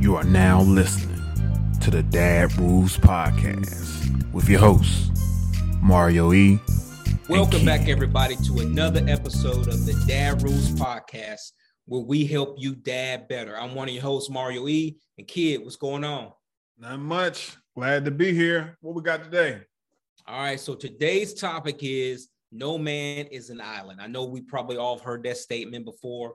You are now listening to the Dad Rules Podcast with your hosts, Mario E. Welcome back, everybody, to another episode of the Dad Rules Podcast, where we help you dad better. I'm one of your hosts, Mario E. And Kidd, what's going on? Not much. Glad to be here. What we got today? All right, so today's topic is no man is an island. I know we probably all have heard that statement before,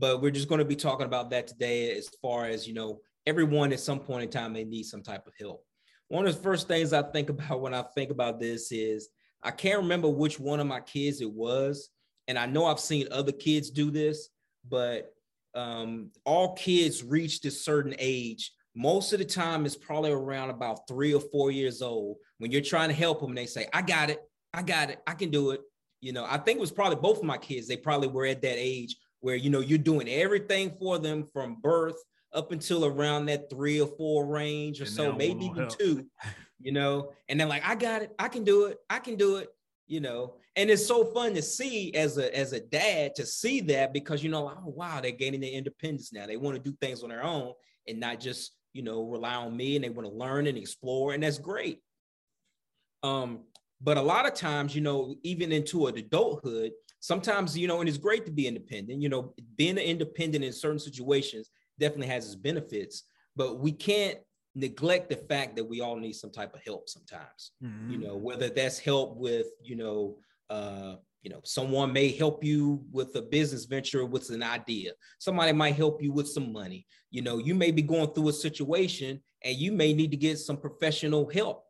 but we're just going to be talking about that today as far as, you know, everyone at some point in time they need some type of help. One of the first things I think about when I think about this is I can't remember which one of my kids it was, and I know I've seen other kids do this, but um, all kids reach this certain age. Most of the time, it's probably around about three or four years old when you're trying to help them. And they say, "I got it, I got it, I can do it." You know, I think it was probably both of my kids. They probably were at that age where you know you're doing everything for them from birth up until around that three or four range or And so, maybe even help. two. You know, and then like, "I got it, I can do it, I can do it." you know and it's so fun to see as a as a dad to see that because you know oh wow they're gaining their independence now they want to do things on their own and not just you know rely on me and they want to learn and explore and that's great um but a lot of times you know even into adulthood sometimes you know and it's great to be independent you know being independent in certain situations definitely has its benefits but we can't neglect the fact that we all need some type of help sometimes. You know whether that's help with you know uh you know someone may help you with a business venture with an idea. Somebody might help you with some money. You know you may be going through a situation and you may need to get some professional help.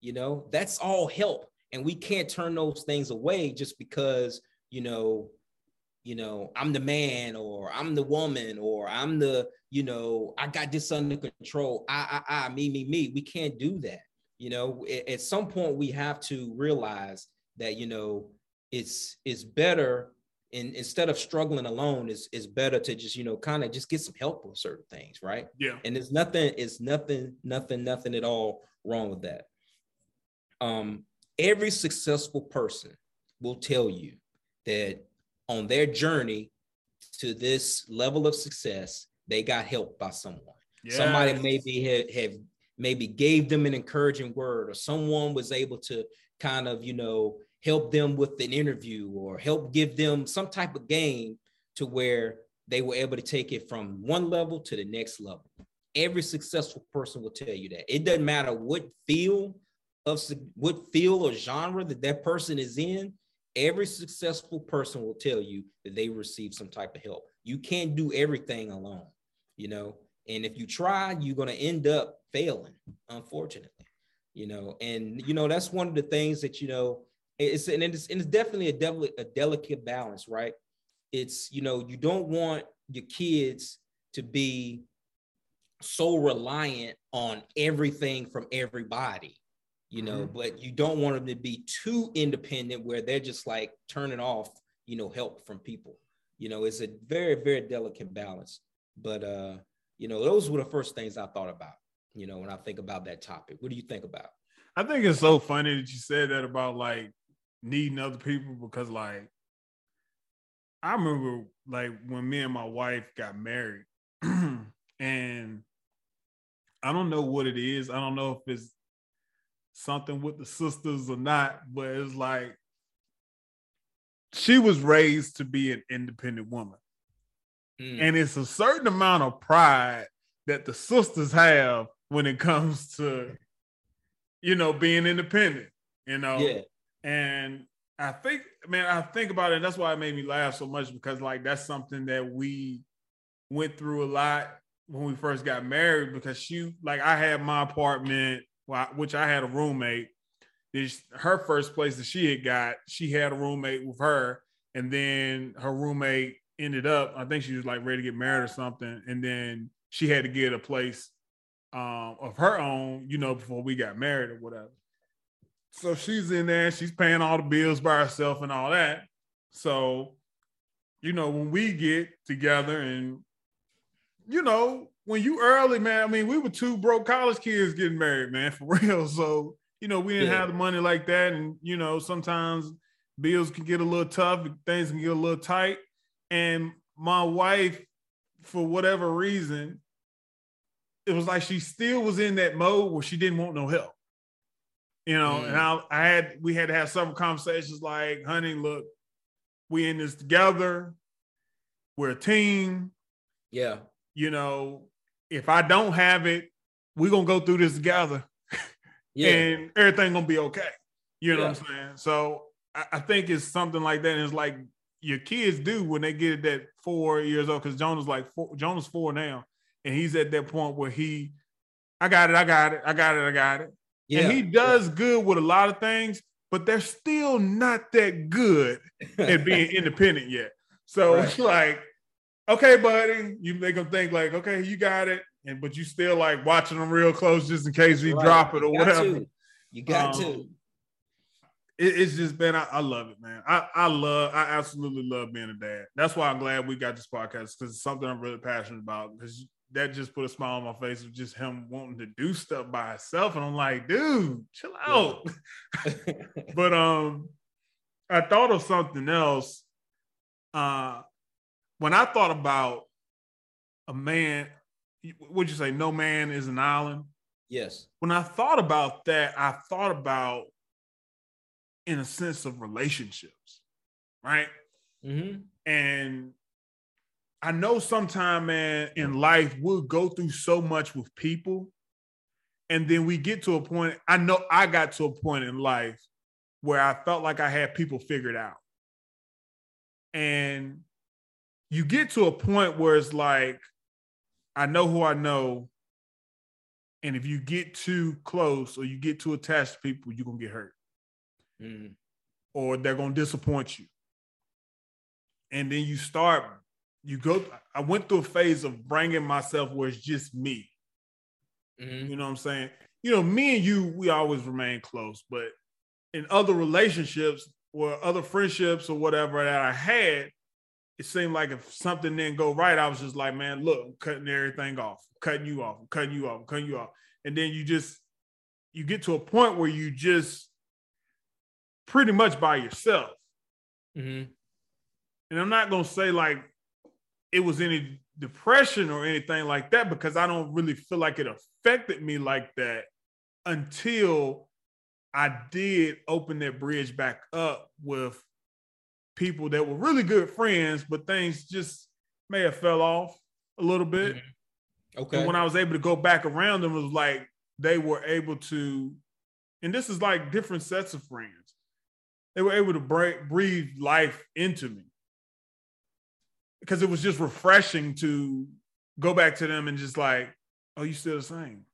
You know that's all help and we can't turn those things away just because you know you know i'm the man or i'm the woman or i'm the you know i got this under control. I i i me me me. We can't do that. You know at, some point we have to realize that you know it's it's better in, instead of struggling alone it's, it's better to just you know kind of just get some help with certain things right? Yeah. and there's nothing it's nothing nothing nothing at all wrong with that. Um every successful person will tell you that on their journey to this level of success they got helped by someone. Somebody maybe have, have maybe gave them an encouraging word or someone was able to kind of you know help them with an interview or help give them some type of game to where they were able to take it from one level to the next level. Every successful person will tell you that. It doesn't matter what field of what field or genre that that person is in every successful person will tell you that they receive some type of help. You can't do everything alone you know? And if you try you're going to end up failing unfortunately you know? And you know that's one of the things that you know it's and it's, and it's definitely a, del- a delicate balance right? It's you know you don't want your kids to be so reliant on everything from everybody you know but you don't want them to be too independent where they're just like turning off you know help from people. You know it's a very very delicate balance. But uh you know those were the first things i thought about you know when i think about that topic. What do you think about? I think it's so funny that you said that about like needing other people because like I remember like when me and my wife got married and I don't know what it is. I don't know if it's something with the sisters or not, but it's like she was raised to be an independent woman. Mm, And it's a certain amount of pride that the sisters have when it comes to, you know, being independent, you know. yeah And I think, man, I think about it. And that's why it made me laugh so much because, like, that's something that we went through a lot when we first got married. Because she, like, I had my apartment, which I had a roommate. This her first place that she had got, she had a roommate with her, and then her roommate ended up. I think she was like ready to get married or something, and then she had to get a place um, of her own, you know, before we got married or whatever. So she's in there, she's paying all the bills by herself and all that. So, you know, when we get together and, you know, when you early, man, I mean, we were two broke college kids getting married, man, for real. So, you know, we didn't Yeah. have the money like that. And, you know, sometimes bills can get a little tough, things can get a little tight. And my wife, for whatever reason, it was like she still was in that mode where she didn't want no help. You know, Mm. and I, I had we had to have several conversations like, honey, look, we in this together. We're a team. Yeah. You know, if I don't have it, we're gonna go through this together Yeah. and everything gonna be okay. You know what I'm saying? So I, I think it's something like that. And it's like your kids do when they get it that four years old, because Jonah's like four, Jonah's four now, and he's at that point where he, I got it, I got it, I got it, I got it. yeah. And he does good with a lot of things, but they're still not that good at being independent yet. So Right. it's like, okay, buddy, you make them think like, okay, you got it, and but you still like watching them real close just in case we Right. drop it or You whatever. to. You got Um, to. It, it's just been, I, I love it, man. I, I love, I absolutely love being a dad. That's why I'm glad we got this podcast because it's something I'm really passionate about. Because that just put a smile on my face of just him wanting to do stuff by himself, and I'm like, dude, chill out. but um, I thought of something else. Uh, when I thought about a man, would you say no man is an island? yes. When I thought about that, I thought about in a sense of relationships, right? Mm-hmm. And I know sometime, man, in life we'll go through so much with people, and then we get to a point. I know I got to a point in life where I felt like I had people figured out, and you get to a point where it's like, I know who I know, and if you get too close or you get too attached to people, you're gonna get hurt Mm. or they're going to disappoint you. And then you start, you go, I went through a phase of bringing myself where it's just me. Mm-hmm. You know what I'm saying? You know, me and you, we always remain close, but in other relationships or other friendships or whatever that I had, it seemed like if something didn't go right, I was just like, man, look, I'm cutting everything off, I'm cutting you off, I'm cutting you off, cutting you off. And then you just, you get to a point where you just pretty much by yourself. Mm-hmm. And I'm not gonna say like it was any depression or anything like that because I don't really feel like it affected me like that until I did open that bridge back up with people that were really good friends, but things just may have fell off a little bit. Okay. And when I was able to go back around them, it was like they were able to, and this is like different sets of friends. They were able to break, breathe life into me because it was just refreshing to go back to them and just like, oh, you still the same.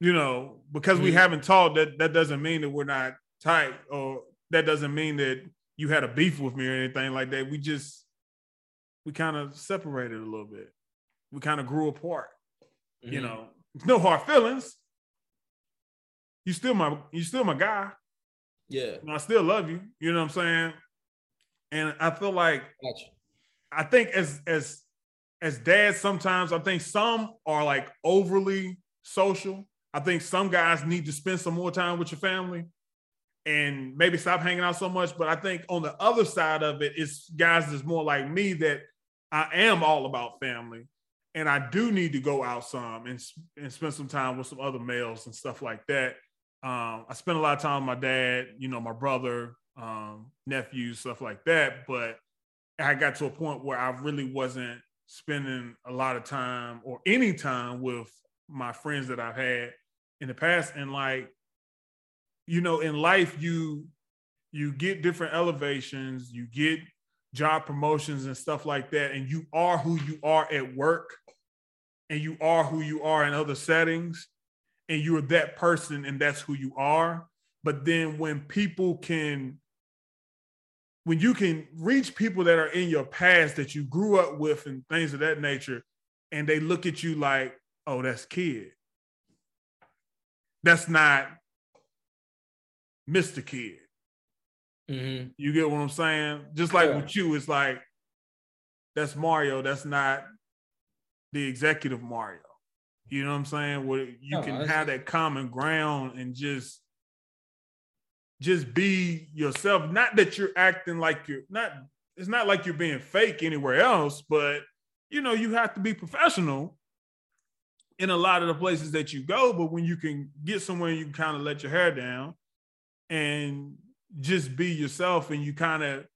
You know, because we Mhm. haven't talked, that that doesn't mean that we're not tight, or that doesn't mean that you had a beef with me or anything like that. We just we kind of separated a little bit. We kind of grew apart. You Mhm. know, no hard feelings. You still my you still my guy. Yeah. You know, I still love you. You know what I'm saying? And I feel like Gotcha. I think as as as dads, sometimes I think some are like overly social. I think some guys need to spend some more time with your family and maybe stop hanging out so much. But I think on the other side of it, it's guys that's more like me that I am all about family. And I do need to go out some and, and spend some time with some other males and stuff like that. Um, I spend a lot of time with my dad, you know, my brother, um, nephews, stuff like that. But I got to a point where I really wasn't spending a lot of time or any time with my friends that I've had in the past. And like, you know, in life, you you get different elevations, you get job promotions and stuff like that, and you are who you are at work, and you are who you are in other settings, and you're that person, and that's who you are. But then when people can when you can reach people that are in your past that you grew up with and things of that nature, and they look at you like, oh, that's Kidd. That's not Mr. Kidd. Mm-hmm. You get what I'm saying? Just like Yeah. with you, it's like, that's Mario. That's not the executive Mario. You know what I'm saying? Where you No, can have that common ground and just just be yourself. Not that you're acting like you're not, it's not like you're being fake anywhere else, but you know, you have to be professional. in a lot of the places that you go, but when you can get somewhere, you can kind of let your hair down and just be yourself, and you kind of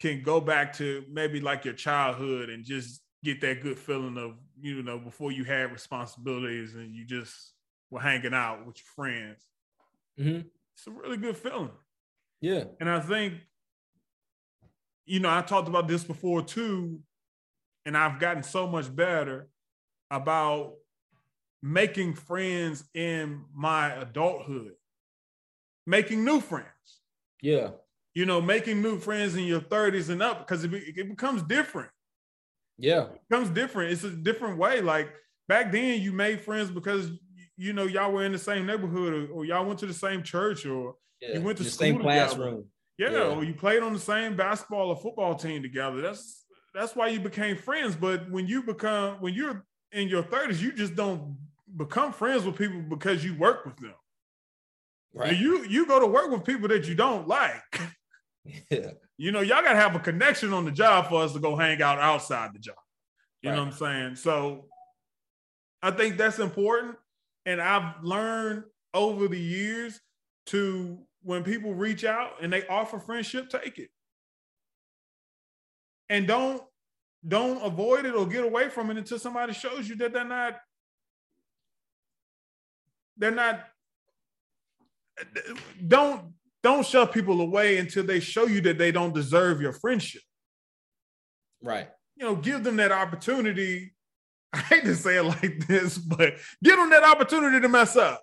can go back to maybe like your childhood and just get that good feeling of you know before you had responsibilities and you just were hanging out with your friends. Mm-hmm. It's a really good feeling. Yeah. And I think, you know, I talked about this before too, and I've gotten so much better about making friends in my adulthood, making new friends. Yeah. You know, making new friends in your 30s and up because it, be, it becomes different. Yeah. It becomes different. It's a different way. Like back then, you made friends because you know y'all were in the same neighborhood or, or y'all went to the same church or yeah. you went to the same classroom. Yeah, Yeah. or you played on the same basketball or football team together. That's that's why you became friends. But when you become when you're in your 30s, you just don't become friends with people because you work with them. Right. You you go to work with people that you don't like. Yeah. You know, y'all gotta have a connection on the job for us to go hang out outside the job. You know what I'm saying? So I think that's important. And I've learned over the years to when people reach out and they offer friendship, take it. And don't don't avoid it or get away from it until somebody shows you that they're not they're not don't don't shove people away until they show you that they don't deserve your friendship Right. you know, give them that opportunity. I hate to say it like this, but give them that opportunity to mess up.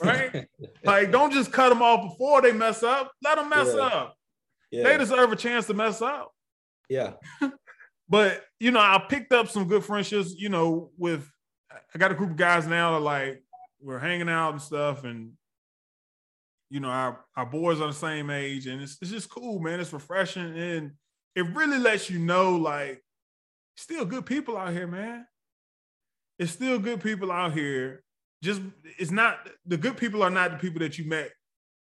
Right? Like, don't just cut them off before they mess up. Let them mess Yeah. up. yeah. They deserve a chance to mess up. yeah. But you know, I picked up some good friendships. You know, with I got a group of guys now that like we're hanging out and stuff, and you know, our our boys are the same age, and it's it's just cool, man. It's refreshing, and it really lets you know, like, still good people out here, man. It's still good people out here. Just it's not the good people are not the people that you met.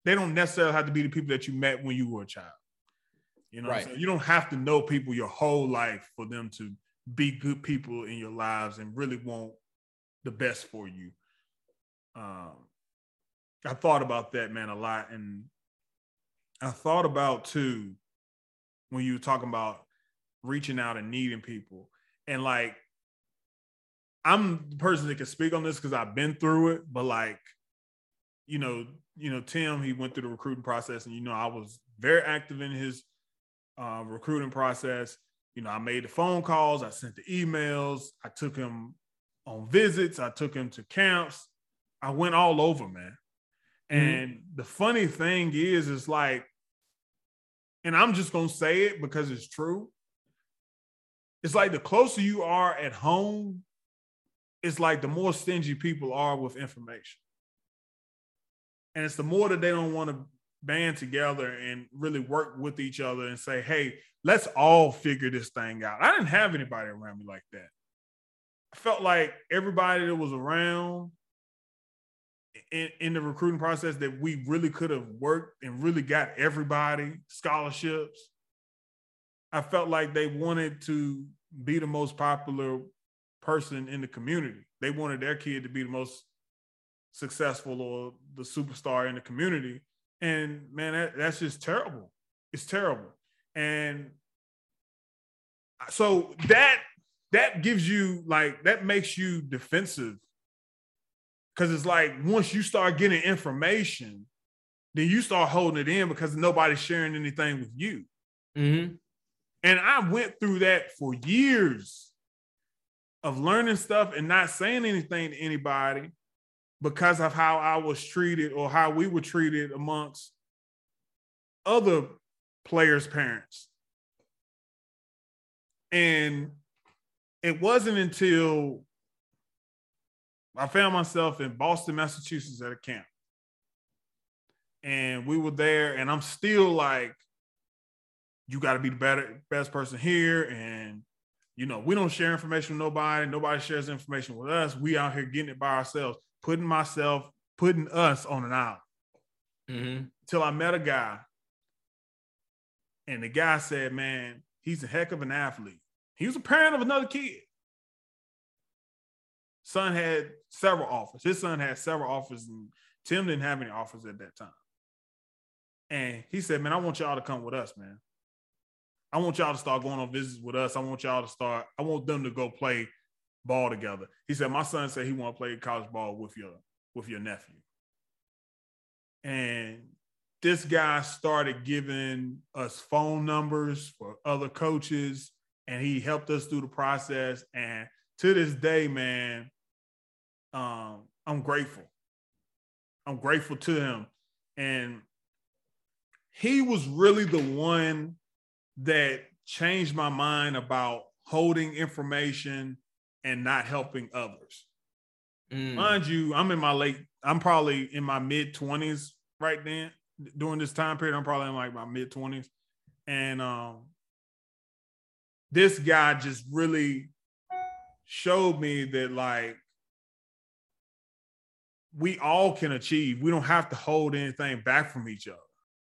They don't necessarily have to be the people that you met when you were a child. You know, Right. you don't have to know people your whole life for them to be good people in your lives and really want the best for you. Um, I thought about that, man, a lot, and I thought about too when you were talking about reaching out and needing people, and like I'm the person that can speak on this because I've been through it, but like, you know, you know, Tim, he went through the recruiting process, and you know, I was very active in his uh, recruiting process. You know, I made the phone calls, I sent the emails, I took him on visits, I took him to camps, I went all over, man. Mm-hmm. And the funny thing is, is like, and I'm just gonna say it because it's true. It's like the closer you are at home, it's like the more stingy people are with information. And it's the more that they don't want to band together and really work with each other and say, hey, let's all figure this thing out. I didn't have anybody around me like that. I felt like everybody that was around in, in the recruiting process that we really could have worked and really got everybody scholarships. I felt like they wanted to be the most popular person in the community. They wanted their kid to be the most successful or the superstar in the community. And man, that, that's just terrible. It's terrible. And so that that gives you like that makes you defensive because it's like once you start getting information, then you start holding it in because nobody's sharing anything with you. Mm-hmm. And I went through that for years of learning stuff and not saying anything to anybody because of how I was treated or how we were treated amongst other players' parents. And it wasn't until I found myself in Boston, Massachusetts at a camp. And we were there, and I'm still like, you got to be the better, best person here. And, you know, we don't share information with nobody. Nobody shares information with us. We out here getting it by ourselves, putting myself, putting us on an island. Mm-hmm. Till I met a guy. And the guy said, man, he's a heck of an athlete. He was a parent of another kid. Son had several offers. His son had several offers, and Tim didn't have any offers at that time. And he said, Man, I want y'all to come with us, man. I want y'all to start going on visits with us. I want y'all to start, I want them to go play ball together. He said, My son said he want to play college ball with your with your nephew. And this guy started giving us phone numbers for other coaches and he helped us through the process. And to this day, man, um, I'm grateful. I'm grateful to him. And he was really the one that changed my mind about holding information and not helping others. Mm. Mind you, I'm in my late, I'm probably in my mid 20s right then. During this time period, I'm probably in like my mid 20s. And um, this guy just really showed me that like we all can achieve. We don't have to hold anything back from each other.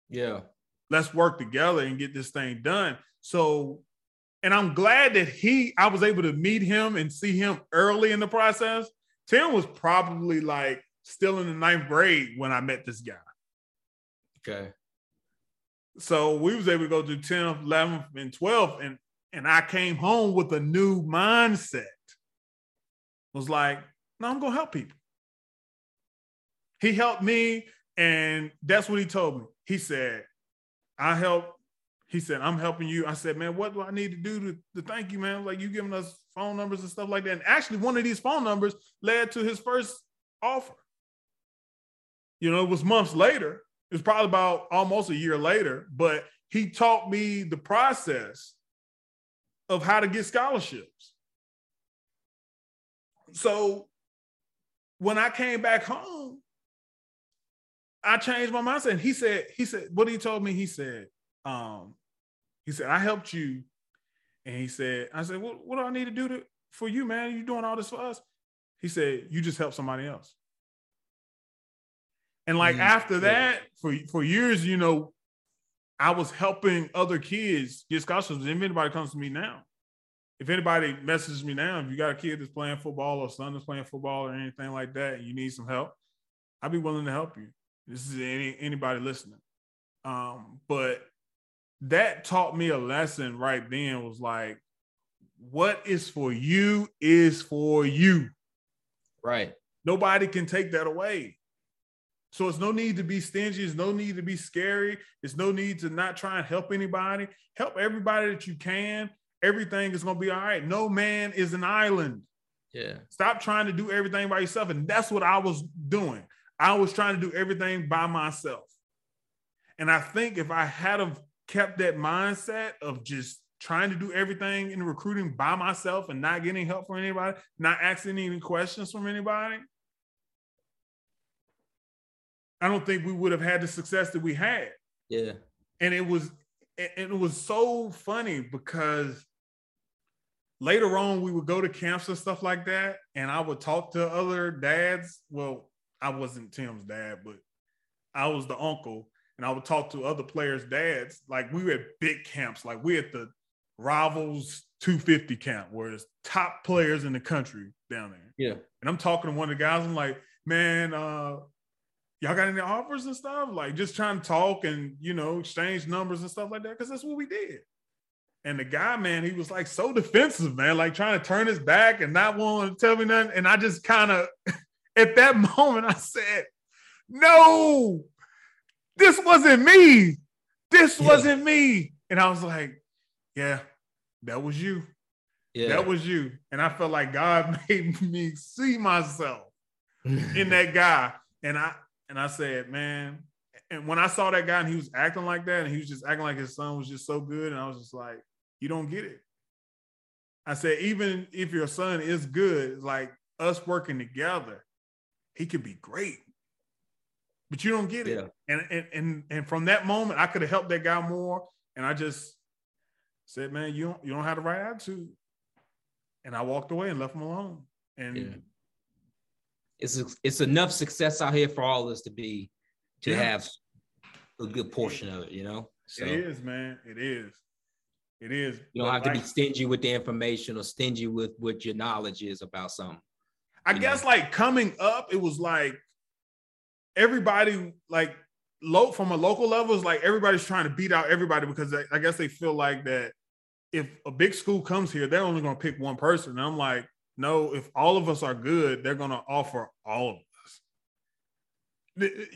Yeah. Let's work together and get this thing done. So, and I'm glad that he, I was able to meet him and see him early in the process. Tim was probably like still in the ninth grade when I met this guy. Okay. So we was able to go to 10th, 11th, and 12th. And and I came home with a new mindset. Was like, no, I'm gonna help people. He helped me, and that's what he told me. He said, I help. He said, I'm helping you. I said, man, what do I need to do to, to thank you, man? Like you giving us phone numbers and stuff like that. And actually, one of these phone numbers led to his first offer. You know, it was months later. It was probably about almost a year later, but he taught me the process of how to get scholarships. So when I came back home, I changed my mindset. And he said, he said, what he told me, he said, um, he said, I helped you. And he said, I said, what, what do I need to do to, for you, man? You doing all this for us? He said, you just help somebody else. And like mm-hmm. after that, for for years, you know, I was helping other kids get scholarships. If anybody comes to me now, if anybody messages me now, if you got a kid that's playing football or son that's playing football or anything like that, and you need some help, I'd be willing to help you. This is any anybody listening. Um, but that taught me a lesson right then was like, what is for you is for you. Right. Nobody can take that away. So it's no need to be stingy. It's no need to be scary. It's no need to not try and help anybody. Help everybody that you can. Everything is going to be all right. No man is an island. Yeah. Stop trying to do everything by yourself. And that's what I was doing. I was trying to do everything by myself. And I think if I had have kept that mindset of just trying to do everything in recruiting by myself and not getting help from anybody, not asking any questions from anybody, I don't think we would have had the success that we had. Yeah. And it was it was so funny because later on we would go to camps and stuff like that and I would talk to other dads. Well, I wasn't Tim's dad, but I was the uncle and I would talk to other players' dads. Like we were at big camps, like we at the Rivals 250 camp, where it's top players in the country down there. Yeah. And I'm talking to one of the guys, I'm like, man, uh, y'all got any offers and stuff? Like just trying to talk and you know exchange numbers and stuff like that because that's what we did. And the guy, man, he was like so defensive, man, like trying to turn his back and not wanting to tell me nothing. And I just kind of, at that moment, I said, "No, this wasn't me. This yeah. wasn't me." And I was like, "Yeah, that was you. Yeah. That was you." And I felt like God made me see myself in that guy. And I and I said, man, and when I saw that guy and he was acting like that, and he was just acting like his son was just so good, and I was just like, you don't get it. I said, even if your son is good, like us working together, he could be great. But you don't get it. Yeah. And, and and and from that moment, I could have helped that guy more. And I just said, man, you don't you don't have the right attitude. And I walked away and left him alone. And yeah it's it's enough success out here for all of us to be to yeah. have a good portion of it, you know. So, it is, man. It is. It is. You don't have to be stingy with the information or stingy with what your knowledge is about something. I mm-hmm. guess know? like coming up, it was like everybody like low from a local level is like everybody's trying to beat out everybody because they, I guess they feel like that if a big school comes here, they're only going to pick one person. And I'm like, no, if all of us are good, they're going to offer all of us.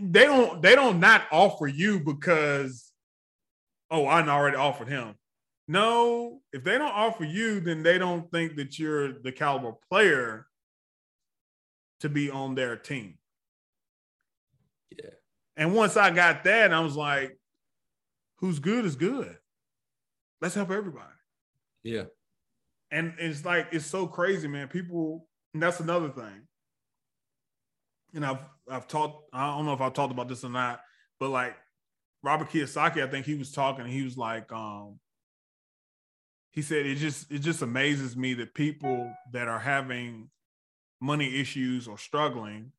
They don't. They don't not offer you because, oh, I already offered him. No, if they don't offer you, then they don't think that you're the caliber player to be on their team. Yeah. And once I got that, I was like, who's good is good. Let's help everybody. Yeah. And it's like, it's so crazy, man. People, and that's another thing. And I've I've talked, I don't know if I've talked about this or not, but like Robert Kiyosaki, I think he was talking, he was like, um, he said it just it just amazes me that people that are having money issues or struggling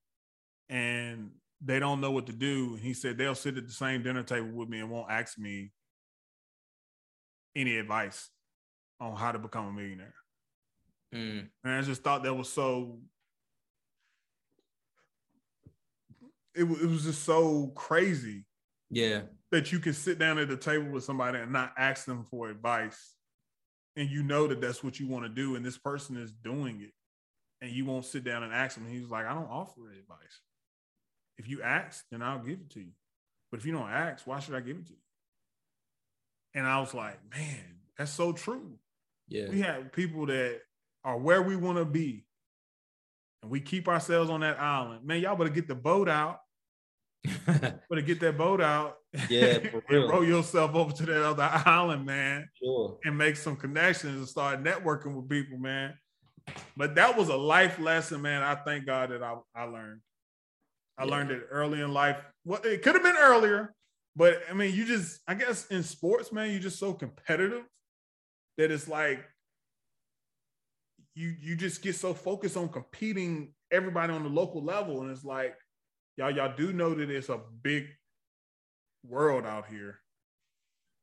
and they don't know what to do. And he said they'll sit at the same dinner table with me and won't ask me any advice on how to become a millionaire. Mm. And I just thought that was so. It, it was just so crazy. Yeah. That you can sit down at the table with somebody and not ask them for advice. And you know that that's what you want to do. And this person is doing it. And you won't sit down and ask him. He's like, I don't offer advice. If you ask, then I'll give it to you. But if you don't ask, why should I give it to you? And I was like, man, that's so true. Yeah. We have people that are where we want to be. And we keep ourselves on that island. Man, y'all better get the boat out. better get that boat out. Yeah, and row yourself over to that other island, man. Sure. And make some connections and start networking with people, man. But that was a life lesson, man. I thank God that I, I learned. I yeah. learned it early in life. Well, it could have been earlier, but I mean, you just, I guess in sports, man, you're just so competitive that it's like you you just get so focused on competing everybody on the local level. And it's like, y'all, y'all do know that it's a big world out here.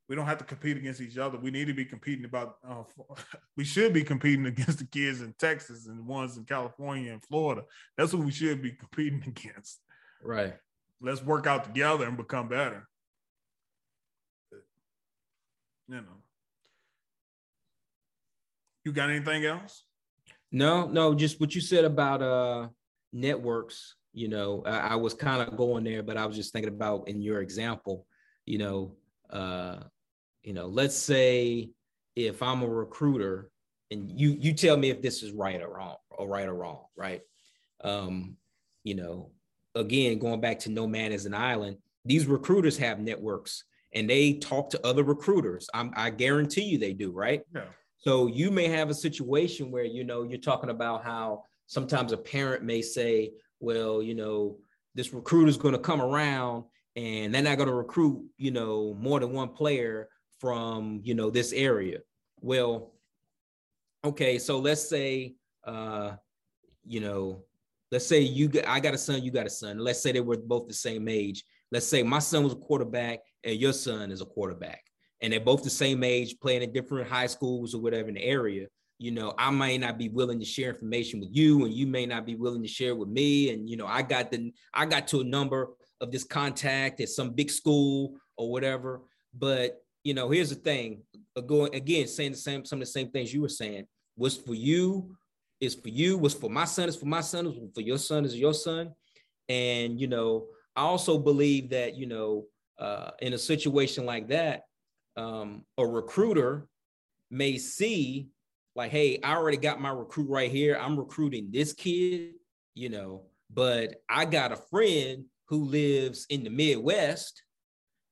We don't have to compete against each other. We need to be competing about. Uh, we should be competing against the kids in Texas and the ones in California and Florida. That's what we should be competing against. Right. Let's work out together and become better. You know. You got anything else? No, no, just what you said about uh networks. You know, I, I was kind of going there, but I was just thinking about in your example, you know, uh, you know, let's say if I'm a recruiter and you you tell me if this is right or wrong or right or wrong, right? Um, you know, again, going back to no man is an island, these recruiters have networks and they talk to other recruiters. I'm, I guarantee you they do, right? Yeah. So you may have a situation where, you know, you're talking about how sometimes a parent may say, well, you know, this recruiter is going to come around and they're not going to recruit, you know, more than one player from, you know, this area. Well, okay, so let's say, uh, you know, let's say you got, I got a son, you got a son. Let's say they were both the same age. Let's say my son was a quarterback and your son is a quarterback and they're both the same age, playing in different high schools or whatever in the area, you know, I might not be willing to share information with you, and you may not be willing to share with me. And you know, I got the I got to a number of this contact at some big school or whatever. But you know, here's the thing: going again, saying the same some of the same things you were saying. What's for you is for you. What's for my son is for my son. What's for your son is your son. And you know, I also believe that you know, uh, in a situation like that, um, a recruiter may see like, hey, I already got my recruit right here. I'm recruiting this kid, you know, but I got a friend who lives in the Midwest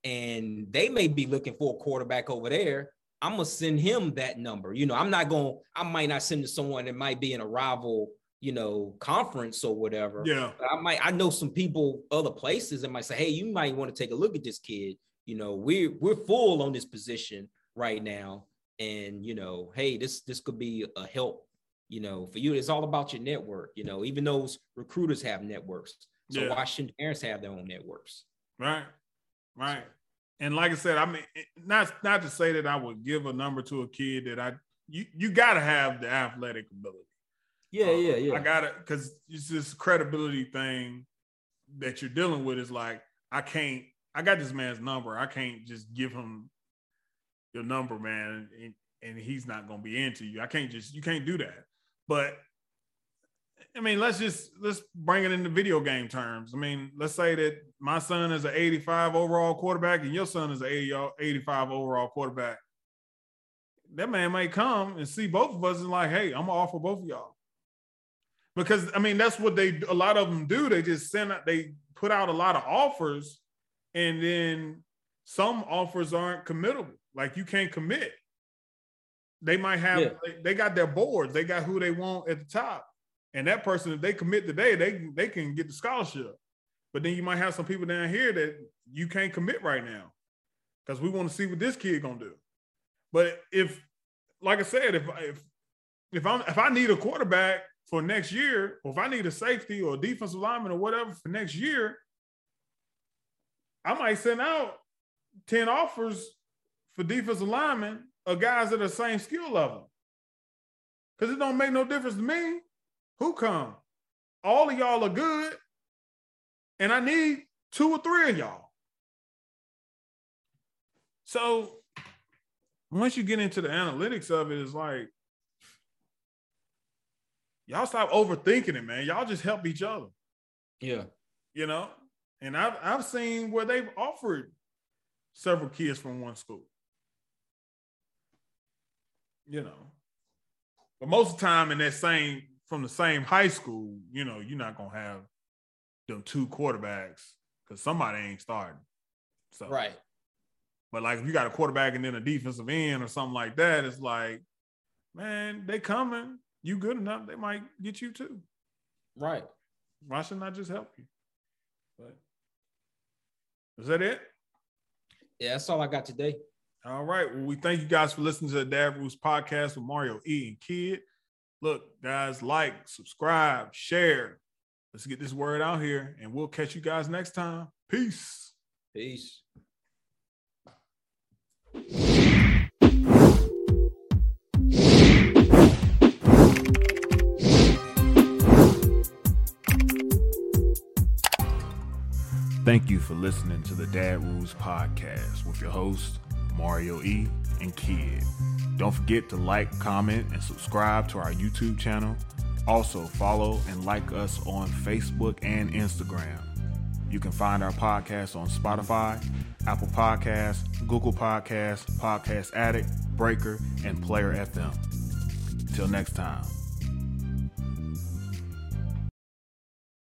and they may be looking for a quarterback over there. I'm gonna send him that number. You know, I'm not gonna, I might not send to someone that might be in a rival, you know, conference or whatever. Yeah. But I might, I know some people other places that might say, hey, you might want to take a look at this kid you know, we're we're full on this position right now. And you know, hey, this this could be a help, you know, for you. It's all about your network, you know, even those recruiters have networks. So yeah. why shouldn't parents have their own networks? Right. Right. And like I said, I mean, not not to say that I would give a number to a kid that I you you got to have the athletic ability. Yeah, Uh, yeah, yeah. I gotta because it's this credibility thing that you're dealing with. Is like I can't. I got this man's number. I can't just give him your number, man, and, and he's not gonna be into you. I can't just. You can't do that. But I mean, let's just let's bring it into video game terms. I mean, let's say that my son is an 85 overall quarterback and your son is an 80, 85 overall quarterback. That man may come and see both of us and like, hey, I'm gonna offer both of y'all. Because I mean, that's what they a lot of them do. They just send out, they put out a lot of offers, and then some offers aren't committable. Like you can't commit. They might have Yeah. they, they got their boards, they got who they want at the top. And that person, if they commit today, they they can get the scholarship. But then you might have some people down here that you can't commit right now because we want to see what this kid gonna do. But if, like I said, if if if I'm if I need a quarterback for next year, or if I need a safety or a defensive lineman or whatever for next year, I might send out 10 offers for defensive linemen of guys at the same skill level. Because it don't make no difference to me. Who come? All of y'all are good. And I need two or three of y'all. So once you get into the analytics of it, it's like y'all stop overthinking it, man. Y'all just help each other, yeah. you know. And I've I've seen where they've offered several kids from one school, you know. But most of the time, in that same from the same high school, you know, you're not gonna have them two quarterbacks because somebody ain't starting. So Right. but like if you got a quarterback and then a defensive end or something like that, it's like, man, they coming. You good enough, they might get you too. Right. Why shouldn't I just help you? But is that it? Yeah, that's all I got today. All right. Well, we thank you guys for listening to the Dad Rules podcast with Mario E and Kidd. Look, guys, like, subscribe, share. Let's get this word out here, and we'll catch you guys next time. Peace. Peace. Thank you for listening to the Dad Rules podcast with your hosts, Mario E and Kidd. Don't forget to like, comment, and subscribe to our YouTube channel. Also, follow and like us on Facebook and Instagram. You can find our podcast on Spotify, Apple Podcasts, Google Podcasts, Podcast Addict, Breaker, and Player FM. Till next time.